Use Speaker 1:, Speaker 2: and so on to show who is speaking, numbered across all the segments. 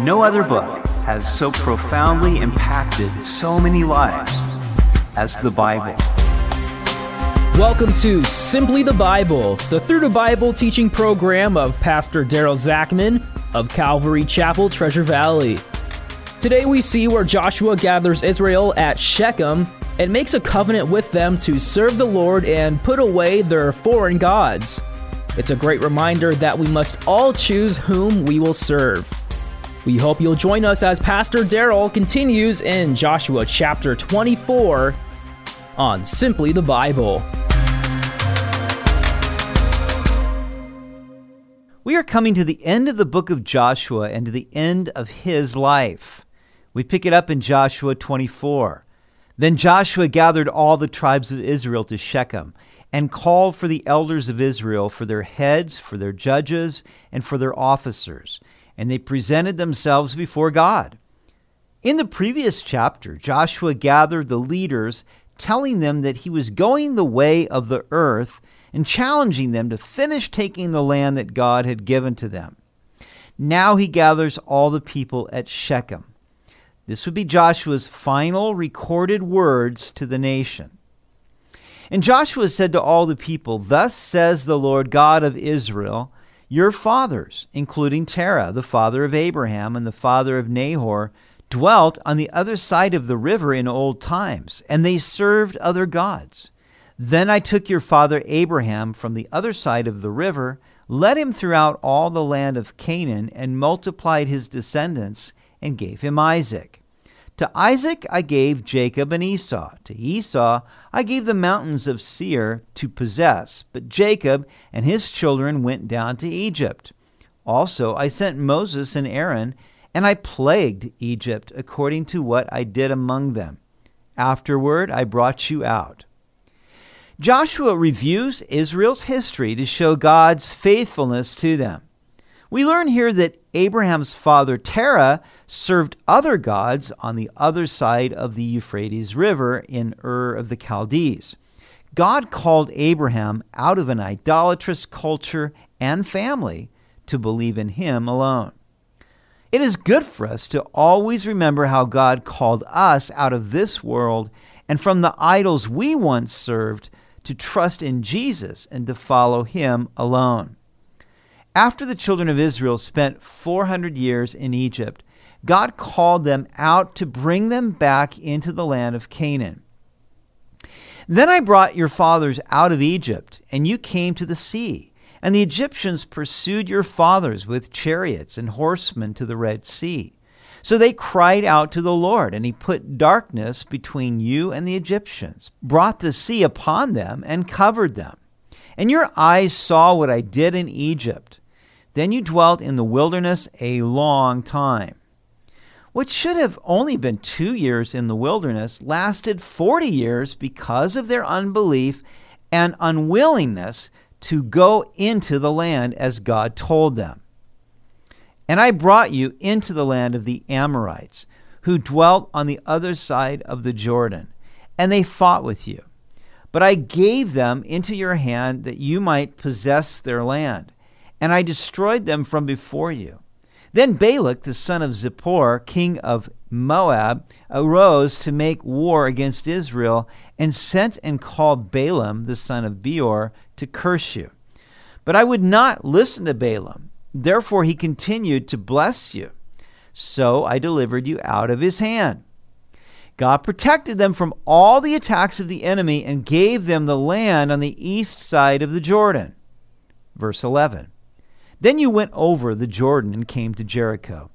Speaker 1: No other book has so profoundly impacted so many lives as the Bible.
Speaker 2: Welcome to Simply the Bible, the Through the Bible teaching program of Pastor Daryl Zachman of Calvary Chapel, Treasure Valley. Today we see where Joshua gathers Israel at Shechem and makes a covenant with them to serve the Lord and put away their foreign gods. It's a great reminder that we must all choose whom we will serve. We hope you'll join us as Pastor Daryl continues in Joshua chapter 24 on Simply the Bible.
Speaker 3: We are coming to the end of the book of Joshua and to the end of his life. We pick it up in Joshua 24. Then Joshua gathered all the tribes of Israel to Shechem and called for the elders of Israel, for their heads, for their judges, and for their officers and they presented themselves before God. In the previous chapter, Joshua gathered the leaders, telling them that he was going the way of the earth and challenging them to finish taking the land that God had given to them. Now he gathers all the people at Shechem. This would be Joshua's final recorded words to the nation. And Joshua said to all the people, Thus says the Lord God of Israel, your fathers, including Terah, the father of Abraham and the father of Nahor, dwelt on the other side of the river in old times, and they served other gods. Then I took your father Abraham from the other side of the river, led him throughout all the land of Canaan, and multiplied his descendants, and gave him Isaac. To Isaac I gave Jacob and Esau. To Esau I gave the mountains of Seir to possess. But Jacob and his children went down to Egypt. Also I sent Moses and Aaron, and I plagued Egypt according to what I did among them. Afterward I brought you out. Joshua reviews Israel's history to show God's faithfulness to them. We learn here that Abraham's father Terah served other gods on the other side of the Euphrates River in Ur of the Chaldees. God called Abraham out of an idolatrous culture and family to believe in him alone. It is good for us to always remember how God called us out of this world and from the idols we once served to trust in Jesus and to follow him alone. After the children of Israel spent 400 years in Egypt, God called them out to bring them back into the land of Canaan. Then I brought your fathers out of Egypt, and you came to the sea. And the Egyptians pursued your fathers with chariots and horsemen to the Red Sea. So they cried out to the Lord, and he put darkness between you and the Egyptians, brought the sea upon them, and covered them. And your eyes saw what I did in Egypt. Then you dwelt in the wilderness a long time. What should have only been two years in the wilderness lasted 40 years because of their unbelief and unwillingness to go into the land as God told them. And I brought you into the land of the Amorites, who dwelt on the other side of the Jordan, and they fought with you. But I gave them into your hand that you might possess their land, and I destroyed them from before you. Then Balak, the son of Zippor, king of Moab, arose to make war against Israel and sent and called Balaam, the son of Beor, to curse you. But I would not listen to Balaam. Therefore he continued to bless you. So I delivered you out of his hand. God protected them from all the attacks of the enemy and gave them the land on the east side of the Jordan. Verse 11. Then you went over the Jordan and came to Jericho.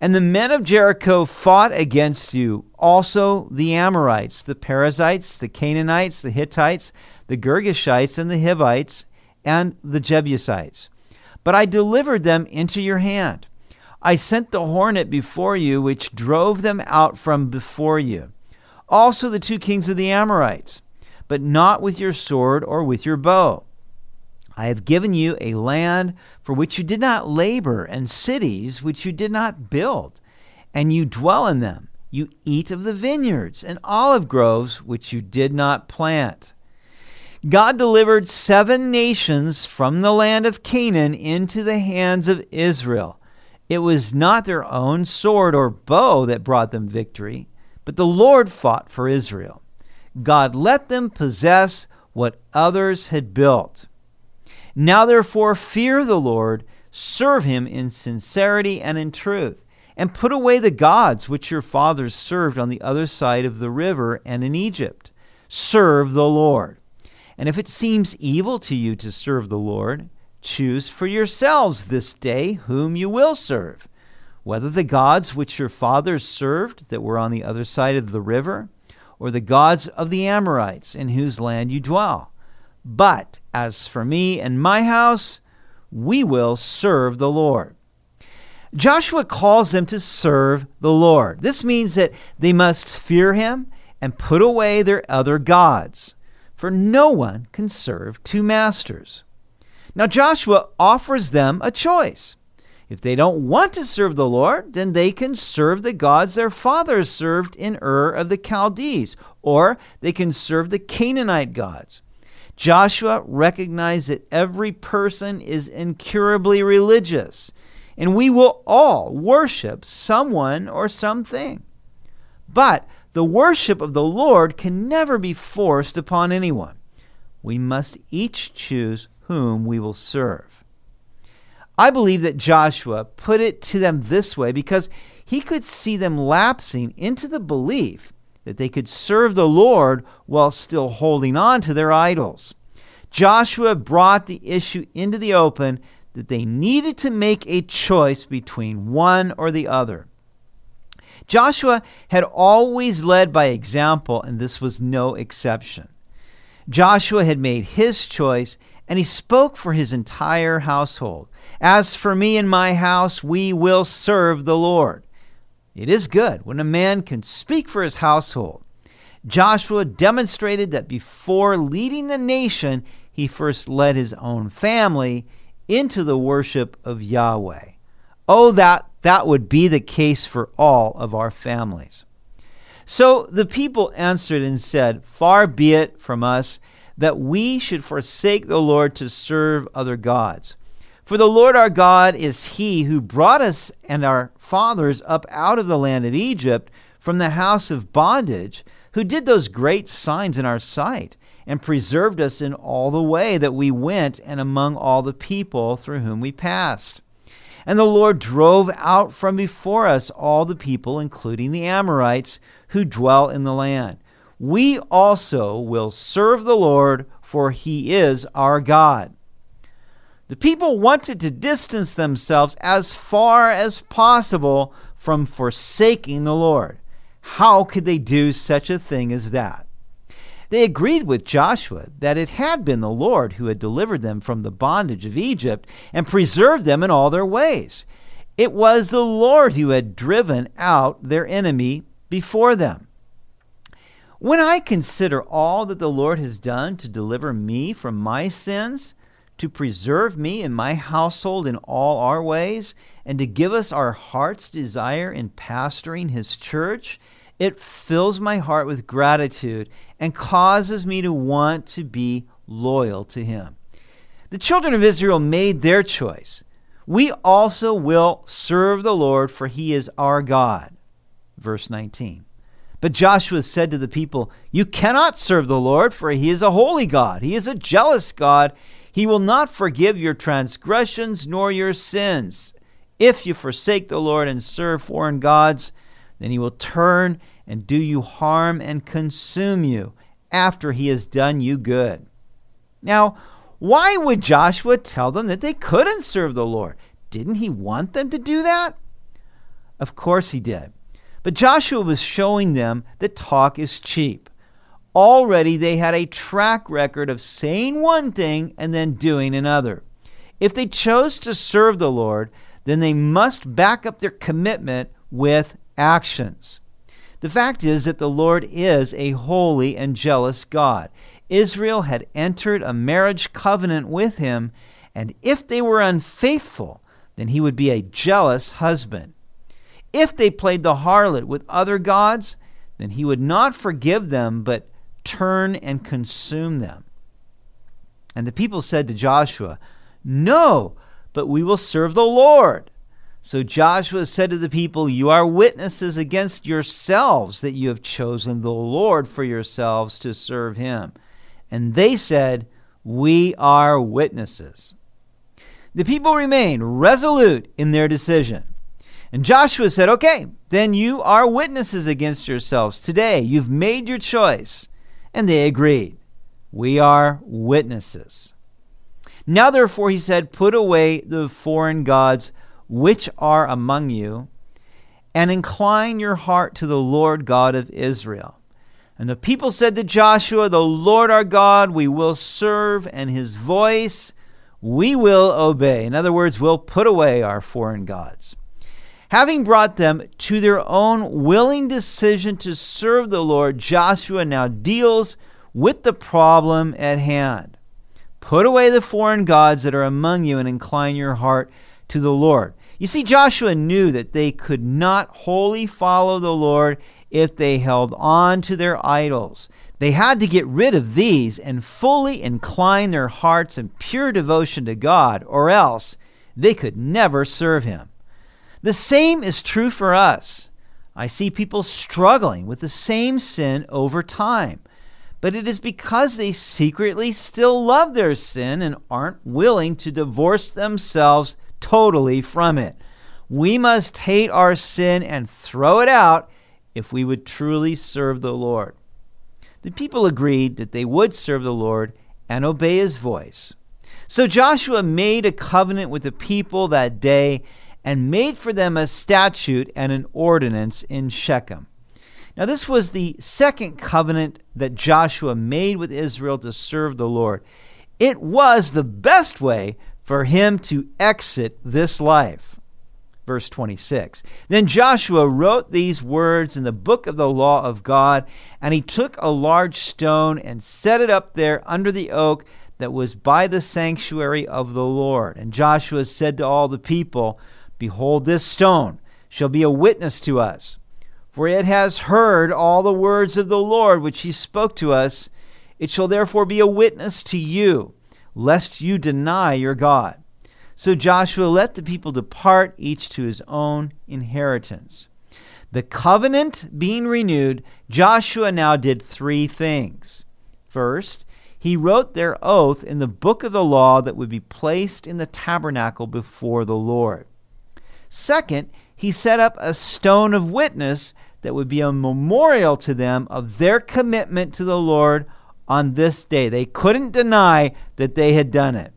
Speaker 3: And the men of Jericho fought against you, also the Amorites, the Perizzites, the Canaanites, the Hittites, the Girgashites, and the Hivites, and the Jebusites. But I delivered them into your hand. I sent the hornet before you, which drove them out from before you. Also the two kings of the Amorites, but not with your sword or with your bow. I have given you a land for which you did not labor, and cities which you did not build, and you dwell in them. You eat of the vineyards and olive groves which you did not plant. God delivered seven nations from the land of Canaan into the hands of Israel. It was not their own sword or bow that brought them victory, but the Lord fought for Israel. God let them possess what others had built. Now, therefore, fear the Lord, serve him in sincerity and in truth, and put away the gods which your fathers served on the other side of the river and in Egypt. Serve the Lord. And if it seems evil to you to serve the Lord, choose for yourselves this day whom you will serve, whether the gods which your fathers served that were on the other side of the river, or the gods of the Amorites in whose land you dwell. But as for me and my house, we will serve the Lord. Joshua calls them to serve the Lord. This means that they must fear him and put away their other gods, for no one can serve two masters. Now, Joshua offers them a choice. If they don't want to serve the Lord, then they can serve the gods their fathers served in Ur of the Chaldees, or they can serve the Canaanite gods. Joshua recognized that every person is incurably religious, and we will all worship someone or something. But the worship of the Lord can never be forced upon anyone. We must each choose whom we will serve. I believe that Joshua put it to them this way because he could see them lapsing into the belief that they could serve the Lord while still holding on to their idols. Joshua brought the issue into the open that they needed to make a choice between one or the other. Joshua had always led by example, and this was no exception. Joshua had made his choice, and he spoke for his entire household. As for me and my house, we will serve the Lord. It is good when a man can speak for his household. Joshua demonstrated that before leading the nation, he first led his own family into the worship of Yahweh. Oh, that that would be the case for all of our families. So the people answered and said, Far be it from us that we should forsake the Lord to serve other gods. For the Lord our God is He who brought us and our fathers up out of the land of Egypt from the house of bondage, who did those great signs in our sight, and preserved us in all the way that we went and among all the people through whom we passed. And the Lord drove out from before us all the people, including the Amorites, who dwell in the land. We also will serve the Lord, for He is our God. The people wanted to distance themselves as far as possible from forsaking the Lord. How could they do such a thing as that? They agreed with Joshua that it had been the Lord who had delivered them from the bondage of Egypt and preserved them in all their ways. It was the Lord who had driven out their enemy before them. When I consider all that the Lord has done to deliver me from my sins, to preserve me and my household in all our ways, and to give us our heart's desire in pastoring his church, it fills my heart with gratitude and causes me to want to be loyal to him. The children of Israel made their choice. We also will serve the Lord, for he is our God. Verse 19. But Joshua said to the people, You cannot serve the Lord, for he is a holy God. He is a jealous God he will not forgive your transgressions nor your sins. If you forsake the Lord and serve foreign gods, then he will turn and do you harm and consume you after he has done you good. Now, why would Joshua tell them that they couldn't serve the Lord? Didn't he want them to do that? Of course he did. But Joshua was showing them that talk is cheap already they had a track record of saying one thing and then doing another. If they chose to serve the Lord, then they must back up their commitment with actions. The fact is that the Lord is a holy and jealous God. Israel had entered a marriage covenant with him, and if they were unfaithful, then he would be a jealous husband. If they played the harlot with other gods, then he would not forgive them, but turn and consume them. And the people said to Joshua, No, but we will serve the Lord. So Joshua said to the people, You are witnesses against yourselves that you have chosen the Lord for yourselves to serve him. And they said, We are witnesses. The people remained resolute in their decision. And Joshua said, Okay, then you are witnesses against yourselves. Today you've made your choice. And they agreed. We are witnesses. Now, therefore, he said, Put away the foreign gods which are among you, and incline your heart to the Lord God of Israel. And the people said to Joshua, The Lord our God we will serve, and his voice we will obey. In other words, we'll put away our foreign gods. Having brought them to their own willing decision to serve the Lord, Joshua now deals with the problem at hand. Put away the foreign gods that are among you and incline your heart to the Lord. You see, Joshua knew that they could not wholly follow the Lord if they held on to their idols. They had to get rid of these and fully incline their hearts in pure devotion to God, or else they could never serve Him. The same is true for us. I see people struggling with the same sin over time but it is because they secretly still love their sin and aren't willing to divorce themselves totally from it. We must hate our sin and throw it out if we would truly serve the Lord. The people agreed that they would serve the Lord and obey his voice. So Joshua made a covenant with the people that day and made for them a statute and an ordinance in Shechem. Now, this was the second covenant that Joshua made with Israel to serve the Lord. It was the best way for him to exit this life. Verse 26. Then Joshua wrote these words in the book of the law of God, and he took a large stone and set it up there under the oak that was by the sanctuary of the Lord. And Joshua said to all the people, Behold, this stone shall be a witness to us for it has heard all the words of the Lord which he spoke to us. It shall therefore be a witness to you, lest you deny your God. So Joshua let the people depart, each to his own inheritance. The covenant being renewed, Joshua now did three things. First, he wrote their oath in the book of the law that would be placed in the tabernacle before the Lord. Second, he set up a stone of witness that would be a memorial to them of their commitment to the Lord on this day. They couldn't deny that they had done it.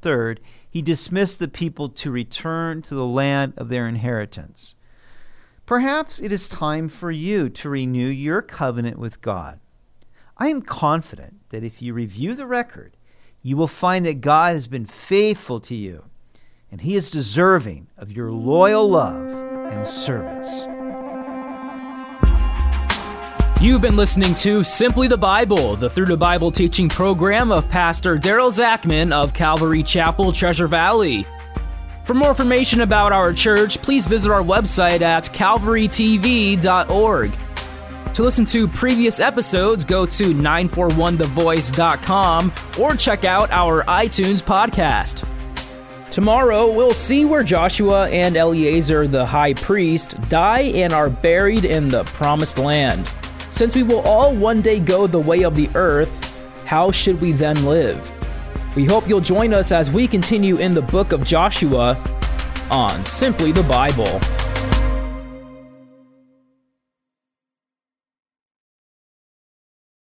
Speaker 3: Third, he dismissed the people to return to the land of their inheritance. Perhaps it is time for you to renew your covenant with God. I am confident that if you review the record, you will find that God has been faithful to you, and He is deserving of your loyal love and service.
Speaker 2: You've been listening to Simply the Bible, the Through the Bible teaching program of Pastor Daryl Zachman of Calvary Chapel, Treasure Valley. For more information about our church, please visit our website at calvarytv.org. To listen to previous episodes, go to 941thevoice.com or check out our iTunes podcast. Tomorrow, we'll see where Joshua and Eleazar the high priest die and are buried in the promised land. Since we will all one day go the way of the earth, how should we then live? We hope you'll join us as we continue in the book of Joshua on Simply the Bible.